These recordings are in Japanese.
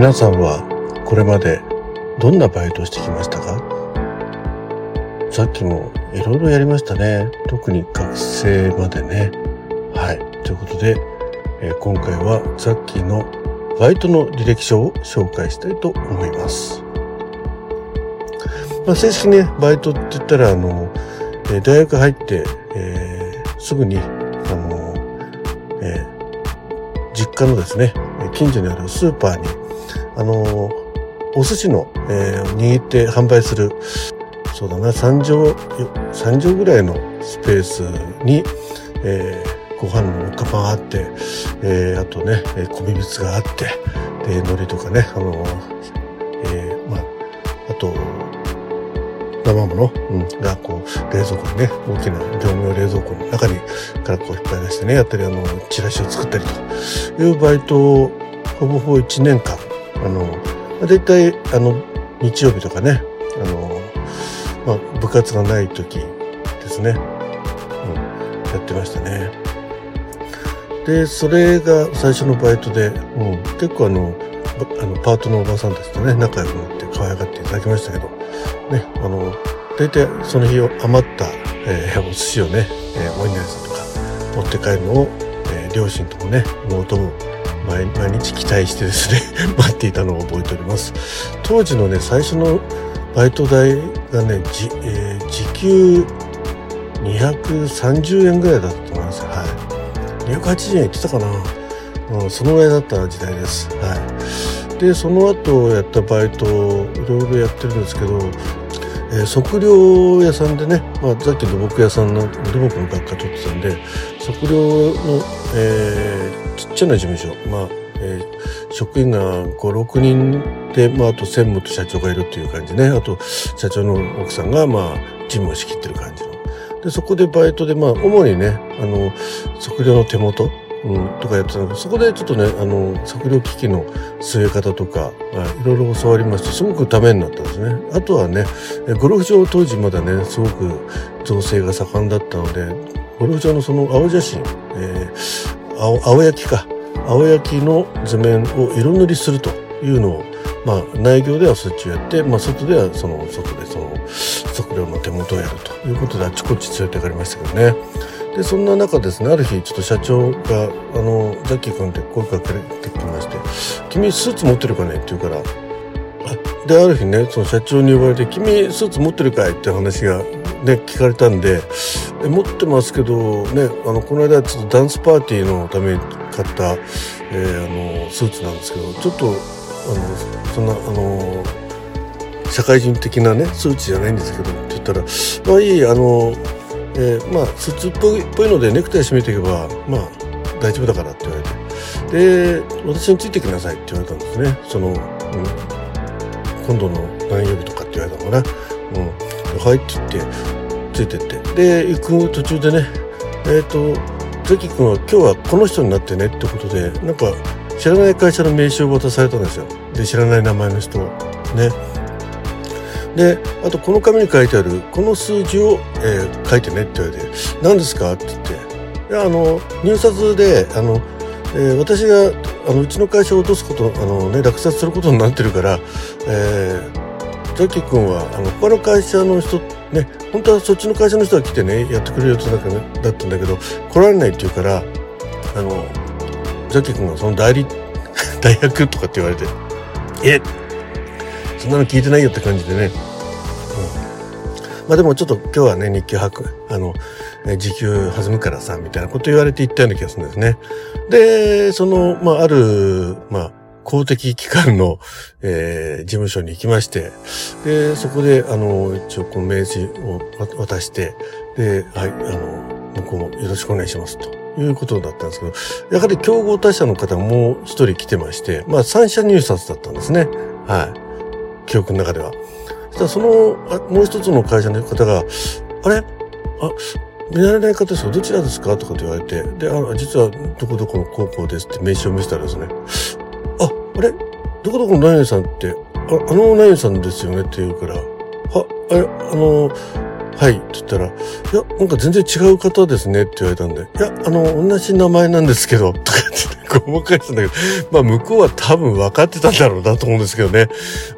皆さんはこれまでどんなバイトをしてきましたか？さっきもいろいろやりましたね。特に学生までね。はい。ということで、えー、今回はさっきのバイトの履歴書を紹介したいと思います。まあ、正式にね、バイトって言ったら、あの、えー、大学入って、えー、すぐに、あの、え実家のですね、近所にあるスーパーにあのお寿司の、えー、握って販売するそうだな3畳3畳ぐらいのスペースに、えー、ご飯のカパンあって、えー、あとね米びつがあってで海苔とかねあの、えー、まああと生もの、うん、がこう冷蔵庫にね大きな業務用冷蔵庫の中にからこう引っ張り出してねやったりあのチラシを作ったりというバイトをほぼほぼ1年間あの、だいたい、あの、日曜日とかね、あの、まあ、部活がない時ですね、うん、やってましたね。で、それが最初のバイトで、うん、結構あの、あのパートのおばさんたちとね、仲良くなって可愛がっていただきましたけど、ね、あの、大体その日余った、えー、お寿司をね、えー、お稲荷さんとか持って帰るのを、えー、両親ともね、妹も毎日期待してですね 待っていたのを覚えております。当時のね最初のバイト代がねじ、えー、時給230円ぐらいだったと思います。はい。280円いってたかな、うん、そのぐらいだった時代です。はい。でその後やったバイトいろいろやってるんですけどえー、測量屋さんでね、まあ、さっき土木屋さんの土木の学科取ってたんで測量の、えー、ちっちゃな事務所、まあえー、職員が56人で、まあ、あと専務と社長がいるっていう感じね。あと社長の奥さんが、まあ、事務を仕切ってる感じの。でそこでバイトで、まあ、主にねあの測量の手元うん、とかやってたんでそこでちょっとねあの測量機器の据え方とか、まあ、いろいろ教わりましてすごくためになったんですね。あとはねゴルフ場当時まだねすごく造成が盛んだったのでゴルフ場のその青写真、えー、青青焼きか青焼きの図面を色塗りするというのをまあ、内業ではそっちをやって、まあ、外ではその外でその測量の手元をやるということであちこち連れてかれましたけどね。でそんな中ですねある日ちょっと社長が「あのザッキー君って声かけてきまして「君スーツ持ってるかね?」って言うからである日ねその社長に呼ばれて「君スーツ持ってるかい?」って話がね聞かれたんで「え持ってますけどねあのこの間ちょっとダンスパーティーのために買った、えー、あのスーツなんですけどちょっとあのそんなあの社会人的なねスーツじゃないんですけどって言ったら「まあいいあのえー、まあスーツっぽいっぽいのでネクタイ締めていけばまあ大丈夫だからって言われて。で私についてきなさいって言われたんですね。その、うん、今度の何曜日とかって言われたのかな「うん、はい」って言ってついてって。で行く途中でねえっ、ー、とザキ君は今日はこの人になってねってことでなんか知らない会社の名刺を渡されたんですよ。で知らない名前の人ね。であとこの紙に書いてあるこの数字を、えー、書いてねって言われて「何ですか?」って言って。あの入札であの、えー、私があのうちの会社を落とすことあの、ね、落札することになってるから、えー、ザッキー君はあの他の会社の人ね本当はそっちの会社の人が来てねやってくれるやつだだったんだけど来られないって言うからあのザッキー君がその代理 大学とかって言われて「えそんなの聞いてないよって感じでね。うん、まあでもちょっと今日はね、日給吐く、あの、時給弾むからさ、みたいなこと言われて言ったような気がするんですね。で、その、まあある、まあ、公的機関の、えー、事務所に行きまして、で、そこで、あの、一応この名刺を渡して、で、はい、あの、向こうもよろしくお願いしますと。いうことだったんですけど、やはり競合他社の方もう一人来てまして、まあ三社入札だったんですね。はい。記憶の中では。そしたらその、もう一つの会社の方が、あれ？あ、見慣れない方ですか？どちらですか？とかって言われて、で、あの実はどこどこの高校ですって名刺を見せたらですね、あ、れ？どこどこの何々さんって、ああの何々さんですよねって言うから、は、え、あの、はい。って言ったら、いや、なんか全然違う方ですねって言われたんで、いや、あの、同じ名前なんですけど、とかって、ごまかしたんだけど、まあ向こうは多分分かってたんだろうなと思うんですけどね。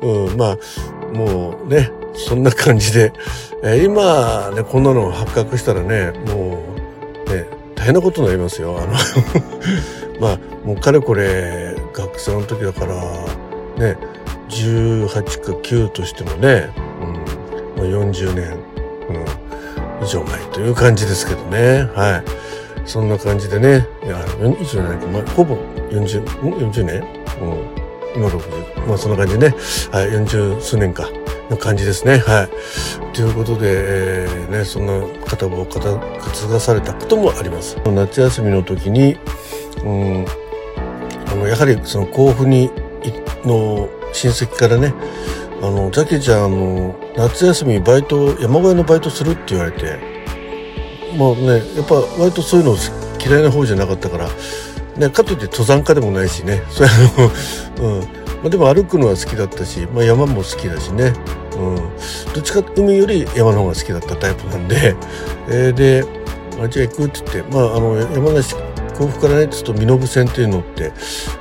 うん、まあ、もうね、そんな感じで、えー、今ね、こんなの発覚したらね、もう、ね、大変なことになりますよ。あの まあ、もうかれこれ、学生の時だから、ね、18か9としてもね、うん、40年、うん、以上前という感じですけどね。はい。そんな感じでね、いや、いつじゃないか、まあ、ほぼ40、40年？うん。今60。まあそんな感じでね。はい、40数年か。の感じですね。はい。ということで、えー、ね、そんな方を担がされたこともあります。夏休みの時に、うん、の、やはりその甲府に、の親戚からね、あの、ザキちゃん、あの、夏休みバイト、山小屋のバイトするって言われて、まあね、やっぱ割とそういうの嫌いな方じゃなかったから、ね、かといって登山家でもないしね、それの、うん。まあ、でも歩くのは好きだったし、まあ、山も好きだしね、うん。どっちか海より山の方が好きだったタイプなんで、えー、で、あじゃあ行くって言って、まあ、あの、山梨、甲府からね、ちょっと身延線っていうのって、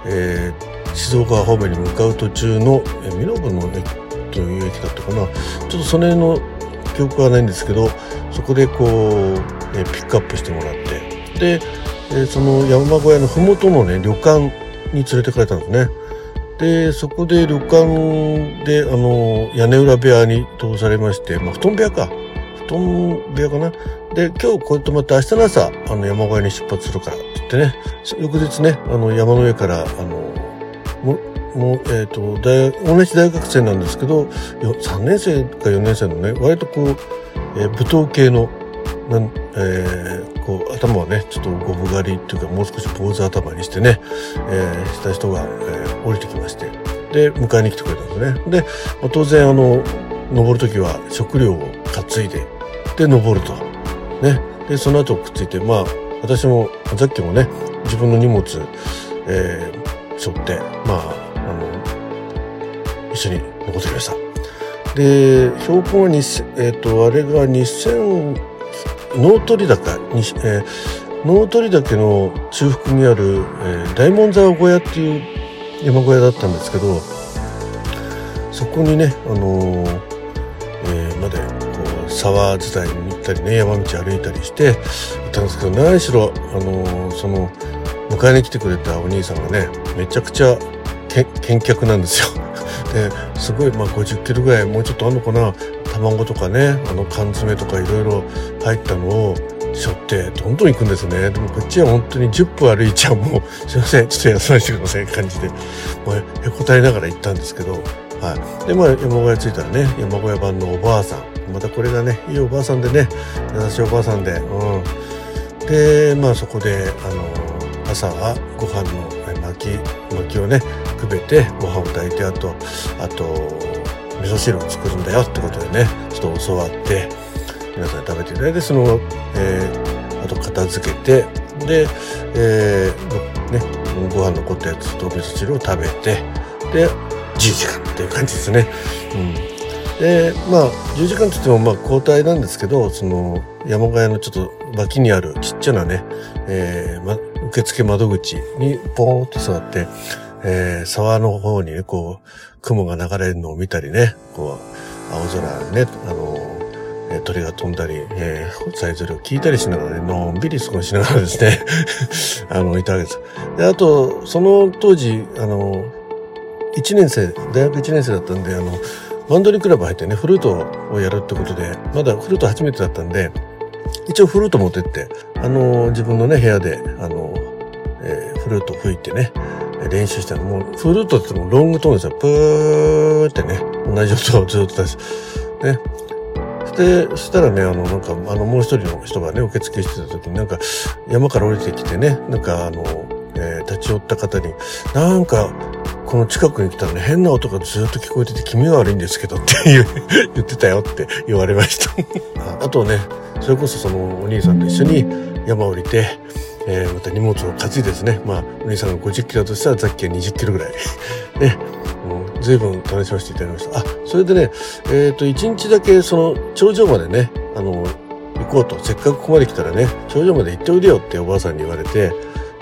えー、静岡方面に向かう途中の、え身延の駅という駅だったかな。ちょっとその辺の記憶はないんですけど、そこでこう、えー、ピックアップしてもらって、で、えー、その山小屋の麓のね、旅館に連れてかれたんですね。で、そこで旅館で、あの、屋根裏部屋に通されまして、まあ、布団部屋か。布団部屋かな。で、今日こうやってまた明日の朝、あの、山小屋に出発するからって言ってね、翌日ね、あの、山の上から、あの、ももう、えっ、ー、と、大、同じ大学生なんですけど、3年生か4年生のね、割とこう、えー、舞踏系の、なん、えー、こう、頭はね、ちょっとゴブ狩りっていうか、もう少し坊主頭にしてね、えー、した人が、えー、降りてきまして、で、迎えに来てくれたんですね。で、まあ、当然、あの、登るときは食料を担いで、で、登ると。ね。で、その後くっついて、まあ、私も、さっきもね、自分の荷物、えー、背負って、まあ、あの、一緒に登ってきました。で、標高は2、えっ、ー、と、あれが2000、脳取高に、えー、脳取岳の中腹にある、えー、大門沢小屋っていう山小屋だったんですけどそこにね、あのー、えー、までこう沢伝いにたりね山道歩いたりして行ったんですけど何しろ、あの、その迎えに来てくれたお兄さんがねめちゃくちゃ見客なんですよ。ですごいまあ50キロぐらいもうちょっとあんのかな卵とかねあの缶詰とかいろいろ入ったのを背負ってどんどん行くんですねでもこっちは本当に10分歩いちゃうもうすいませんちょっと休ませてください感じでもうへこたれながら行ったんですけどはいでまあ山小屋着いたらね山小屋版のおばあさんまたこれがね。いいおばあさんでね。優しいおばあさんで。うん。でまあそこであの朝はご飯の巻き巻きをねくべてご飯を炊いてあとあと味噌汁を作るんだよってことでねちょっと教わって皆さん食べていただいてその、えー、あと片付けてで、えー、ねご飯残ったやつと味噌汁を食べてで10時間っていう感じですね。うん。でまあ10時間といってもまあ交代なんですけどその山小屋のちょっと脇にあるちっちゃなね、えーま、受付窓口にポーンと座ってえー、沢の方にね、こう、雲が流れるのを見たりね、こう、青空ね、あの、鳥が飛んだり、えー、さえずりを聞いたりしながらね、のんびり過ごしながらですね、あの、いたわけです。で、あと、その当時、あの、1年生、大学1年生だったんで、あの、バンドリークラブ入ってね、フルートをやるってことで、まだフルート初めてだったんで、一応フルート持ってって、あの、自分のね、部屋で、あの、えー、フルート吹いてね、練習したのもう、フルートってもロングトーンですよ。プーってね、同じ音をずっと出す。ね。で、そしたらね、あの、なんか、あの、もう一人の人がね、受付してた時になんか、山から降りてきてね、なんか、あの、えー、立ち寄った方に、なんか、この近くに来たらね、変な音がずっと聞こえてて気味が悪いんですけどって 言ってたよって言われました あとね、それこそそのお兄さんと一緒に山降りて、えー、また荷物を担いですね。まあ、お兄さんが50キロとしたら、さっきは20キロぐらい。ね。ずいぶん楽しませていただきました。あ、それでね、えっ、ー、と、1日だけその頂上までね、あの行こうとせっかくここまで来たらね頂上まで行っておいでよっておばあさんに言われて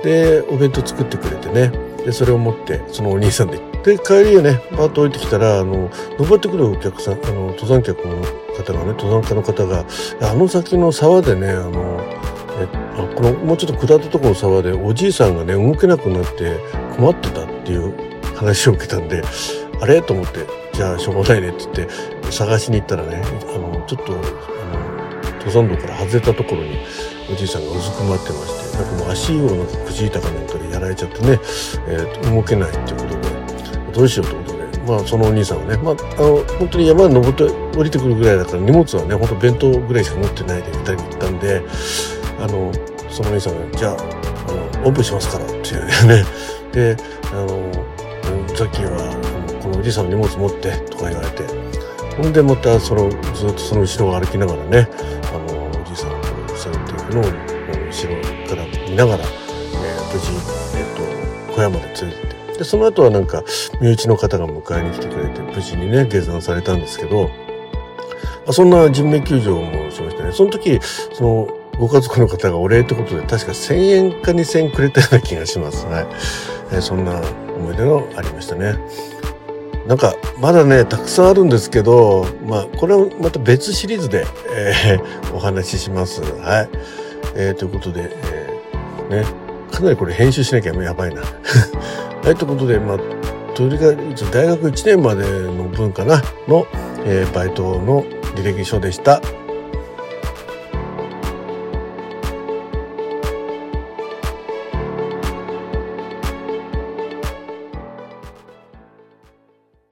でお弁当作ってくれてねでそれを持ってそのお兄さんでで帰りをねバーッと置いてきたらあの登ってくるお客さんあの登山客の方がね登山家の方があの先の沢でねあのえあこのもうちょっと下ったところの沢でおじいさんがね動けなくなって困ってたっていう話を受けたんであれ？と思ってじゃあしょうがないねって言って探しに行ったらねあのちょっとあの登山道から外れたところにおじいさんがうずくまってましてなんかもう足をなんかくじいたかなんかでやられちゃってね、えー、動けないっていうことでどうしようってことで、まあ、そのお兄さんはね、まあ、あの本当に山に登って降りてくるぐらいだから荷物はね本当弁当ぐらいしか持ってないで2人に行ったんであのそのお兄さんが「じゃああのおんぶしますから」っていうね。であのさっきはこのおじいさんの荷物持ってとか言われて。ほんでまたそのずっとその後ろを歩きながらねのを後ろから見ながら、えー、無事、えーと、小屋まで連れてってでその後はなんか身内の方が迎えに来てくれて無事にね下山されたんですけどそんな人命救助もしましたねその時そのご家族の方がお礼ってことで確か1000円か2000円くれたような気がします。はい。えー、そんな思い出がありましたね。なんかまだねたくさんあるんですけど、まあ、これはまた別シリーズで、えー、お話しします。はい、えー、ということで、えー、ねかなりこれ編集しなきゃやばいな。はいということで、まあ、とりあえず大学1年までの分かなの、えー、バイトの履歴書でした。